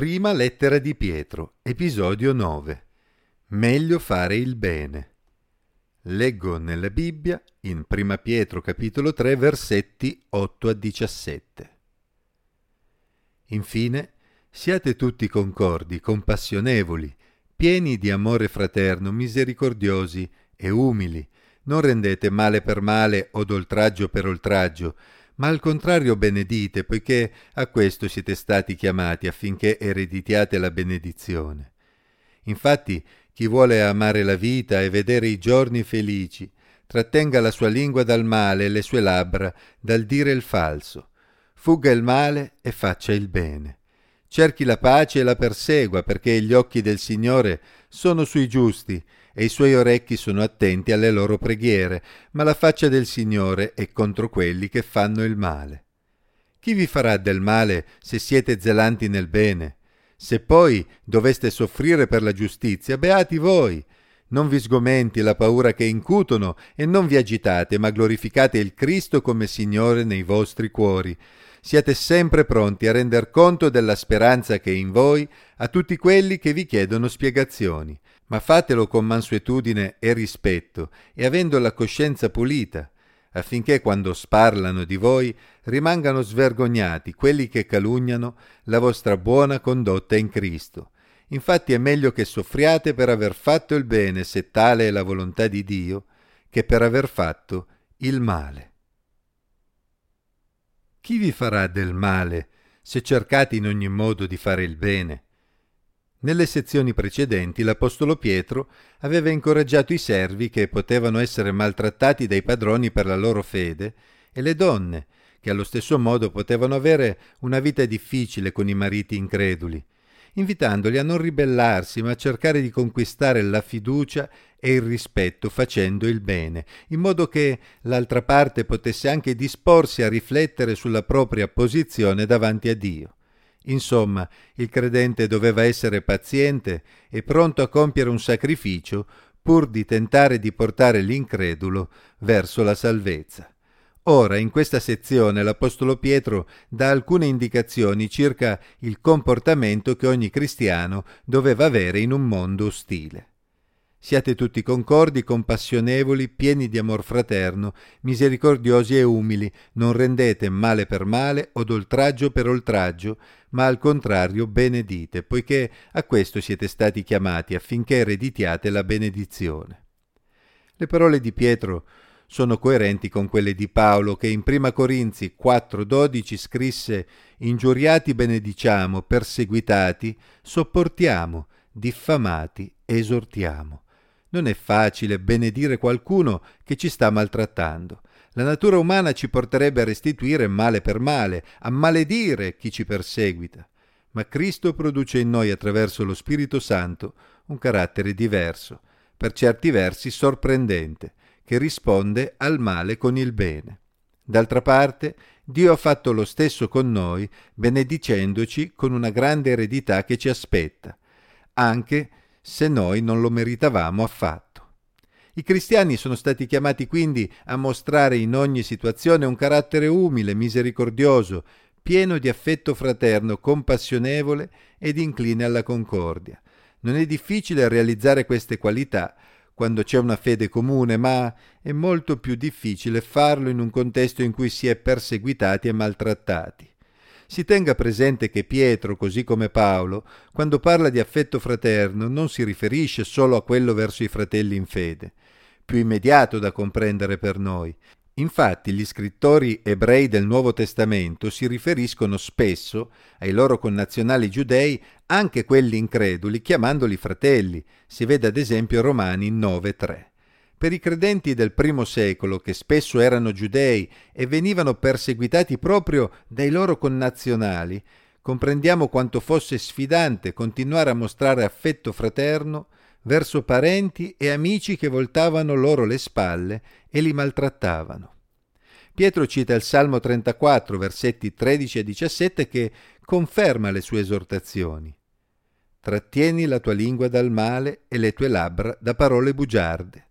Prima lettera di Pietro, episodio 9. Meglio fare il bene. Leggo nella Bibbia, in Prima Pietro capitolo 3, versetti 8 a 17. Infine, siate tutti concordi, compassionevoli, pieni di amore fraterno, misericordiosi e umili. Non rendete male per male o d'oltraggio per oltraggio, ma al contrario benedite, poiché a questo siete stati chiamati affinché ereditiate la benedizione. Infatti, chi vuole amare la vita e vedere i giorni felici, trattenga la sua lingua dal male e le sue labbra dal dire il falso. Fugga il male e faccia il bene. Cerchi la pace e la persegua, perché gli occhi del Signore sono sui giusti e i suoi orecchi sono attenti alle loro preghiere, ma la faccia del Signore è contro quelli che fanno il male. Chi vi farà del male se siete zelanti nel bene? Se poi doveste soffrire per la giustizia, beati voi. Non vi sgomenti la paura che incutono e non vi agitate, ma glorificate il Cristo come Signore nei vostri cuori. Siate sempre pronti a render conto della speranza che è in voi a tutti quelli che vi chiedono spiegazioni ma fatelo con mansuetudine e rispetto e avendo la coscienza pulita, affinché quando sparlano di voi rimangano svergognati quelli che calunniano la vostra buona condotta in Cristo. Infatti è meglio che soffriate per aver fatto il bene, se tale è la volontà di Dio, che per aver fatto il male. Chi vi farà del male se cercate in ogni modo di fare il bene? Nelle sezioni precedenti l'Apostolo Pietro aveva incoraggiato i servi che potevano essere maltrattati dai padroni per la loro fede e le donne, che allo stesso modo potevano avere una vita difficile con i mariti increduli, invitandoli a non ribellarsi ma a cercare di conquistare la fiducia e il rispetto facendo il bene, in modo che l'altra parte potesse anche disporsi a riflettere sulla propria posizione davanti a Dio. Insomma, il credente doveva essere paziente e pronto a compiere un sacrificio pur di tentare di portare l'incredulo verso la salvezza. Ora, in questa sezione, l'Apostolo Pietro dà alcune indicazioni circa il comportamento che ogni cristiano doveva avere in un mondo ostile. Siate tutti concordi, compassionevoli, pieni di amor fraterno, misericordiosi e umili, non rendete male per male o d'oltraggio per oltraggio, ma al contrario benedite, poiché a questo siete stati chiamati affinché ereditiate la benedizione. Le parole di Pietro sono coerenti con quelle di Paolo che in 1 Corinzi 4:12 scrisse Ingiuriati benediciamo, perseguitati, sopportiamo, diffamati, esortiamo. Non è facile benedire qualcuno che ci sta maltrattando. La natura umana ci porterebbe a restituire male per male, a maledire chi ci perseguita. Ma Cristo produce in noi attraverso lo Spirito Santo un carattere diverso, per certi versi sorprendente, che risponde al male con il bene. D'altra parte, Dio ha fatto lo stesso con noi, benedicendoci con una grande eredità che ci aspetta, anche se noi non lo meritavamo affatto. I cristiani sono stati chiamati quindi a mostrare in ogni situazione un carattere umile, misericordioso, pieno di affetto fraterno, compassionevole ed incline alla concordia. Non è difficile realizzare queste qualità quando c'è una fede comune, ma è molto più difficile farlo in un contesto in cui si è perseguitati e maltrattati. Si tenga presente che Pietro, così come Paolo, quando parla di affetto fraterno non si riferisce solo a quello verso i fratelli in fede, più immediato da comprendere per noi. Infatti gli scrittori ebrei del Nuovo Testamento si riferiscono spesso ai loro connazionali giudei, anche quelli increduli, chiamandoli fratelli. Si vede ad esempio Romani 9.3. Per i credenti del primo secolo, che spesso erano giudei e venivano perseguitati proprio dai loro connazionali, comprendiamo quanto fosse sfidante continuare a mostrare affetto fraterno verso parenti e amici che voltavano loro le spalle e li maltrattavano. Pietro cita il Salmo 34, versetti 13 e 17, che conferma le sue esortazioni. Trattieni la tua lingua dal male e le tue labbra da parole bugiarde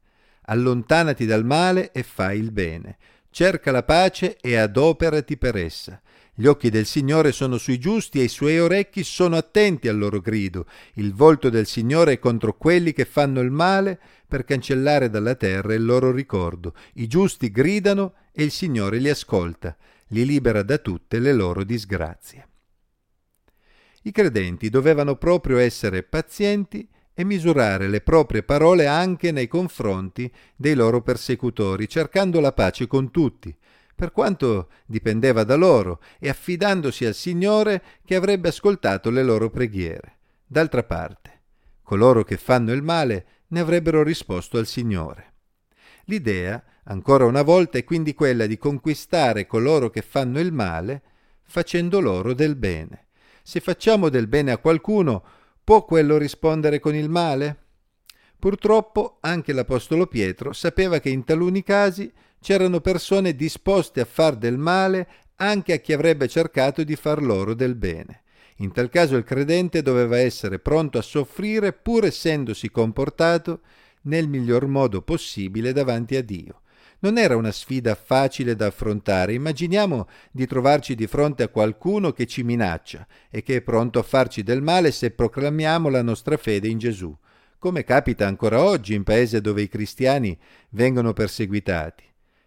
allontanati dal male e fai il bene. Cerca la pace e adoperati per essa. Gli occhi del Signore sono sui giusti e i suoi orecchi sono attenti al loro grido. Il volto del Signore è contro quelli che fanno il male per cancellare dalla terra il loro ricordo. I giusti gridano e il Signore li ascolta, li libera da tutte le loro disgrazie. I credenti dovevano proprio essere pazienti e misurare le proprie parole anche nei confronti dei loro persecutori, cercando la pace con tutti, per quanto dipendeva da loro, e affidandosi al Signore che avrebbe ascoltato le loro preghiere. D'altra parte, coloro che fanno il male ne avrebbero risposto al Signore. L'idea, ancora una volta, è quindi quella di conquistare coloro che fanno il male facendo loro del bene. Se facciamo del bene a qualcuno, può quello rispondere con il male? Purtroppo anche l'Apostolo Pietro sapeva che in taluni casi c'erano persone disposte a far del male anche a chi avrebbe cercato di far loro del bene. In tal caso il credente doveva essere pronto a soffrire pur essendosi comportato nel miglior modo possibile davanti a Dio. Non era una sfida facile da affrontare. Immaginiamo di trovarci di fronte a qualcuno che ci minaccia e che è pronto a farci del male se proclamiamo la nostra fede in Gesù, come capita ancora oggi in paesi dove i cristiani vengono perseguitati.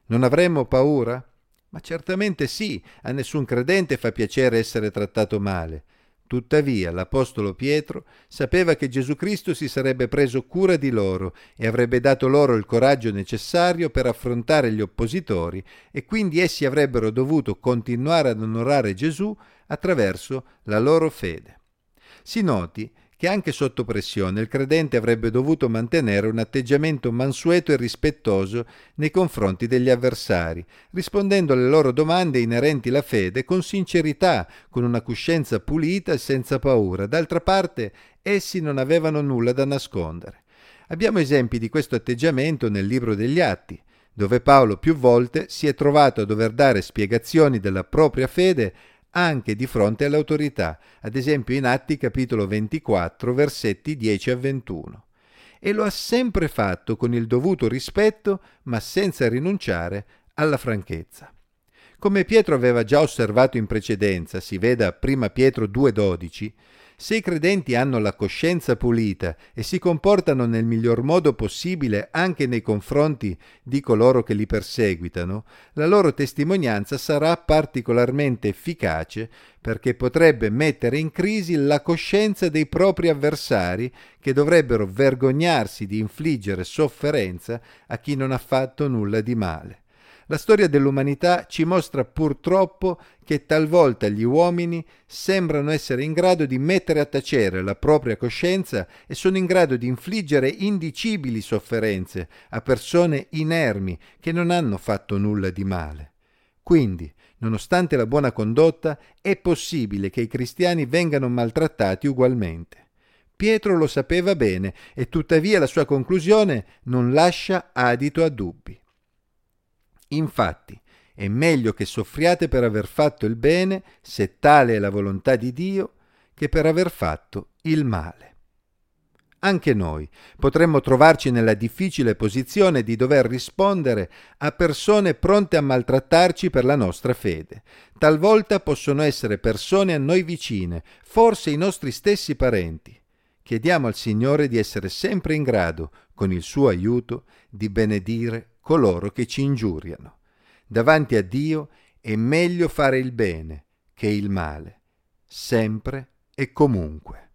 Non avremmo paura? Ma certamente sì, a nessun credente fa piacere essere trattato male. Tuttavia l'Apostolo Pietro sapeva che Gesù Cristo si sarebbe preso cura di loro e avrebbe dato loro il coraggio necessario per affrontare gli oppositori e quindi essi avrebbero dovuto continuare ad onorare Gesù attraverso la loro fede. Si noti che anche sotto pressione il credente avrebbe dovuto mantenere un atteggiamento mansueto e rispettoso nei confronti degli avversari, rispondendo alle loro domande inerenti alla fede con sincerità, con una coscienza pulita e senza paura. D'altra parte, essi non avevano nulla da nascondere. Abbiamo esempi di questo atteggiamento nel libro degli Atti, dove Paolo più volte si è trovato a dover dare spiegazioni della propria fede anche di fronte alle autorità, ad esempio in Atti capitolo 24 versetti 10 a 21. E lo ha sempre fatto con il dovuto rispetto, ma senza rinunciare alla franchezza. Come Pietro aveva già osservato in precedenza, si veda prima Pietro 2,12, se i credenti hanno la coscienza pulita e si comportano nel miglior modo possibile anche nei confronti di coloro che li perseguitano, la loro testimonianza sarà particolarmente efficace perché potrebbe mettere in crisi la coscienza dei propri avversari che dovrebbero vergognarsi di infliggere sofferenza a chi non ha fatto nulla di male. La storia dell'umanità ci mostra purtroppo che talvolta gli uomini sembrano essere in grado di mettere a tacere la propria coscienza e sono in grado di infliggere indicibili sofferenze a persone inermi che non hanno fatto nulla di male. Quindi, nonostante la buona condotta, è possibile che i cristiani vengano maltrattati ugualmente. Pietro lo sapeva bene e tuttavia la sua conclusione non lascia adito a dubbi. Infatti, è meglio che soffriate per aver fatto il bene, se tale è la volontà di Dio, che per aver fatto il male. Anche noi potremmo trovarci nella difficile posizione di dover rispondere a persone pronte a maltrattarci per la nostra fede. Talvolta possono essere persone a noi vicine, forse i nostri stessi parenti. Chiediamo al Signore di essere sempre in grado, con il suo aiuto, di benedire coloro che ci ingiuriano. Davanti a Dio è meglio fare il bene che il male, sempre e comunque.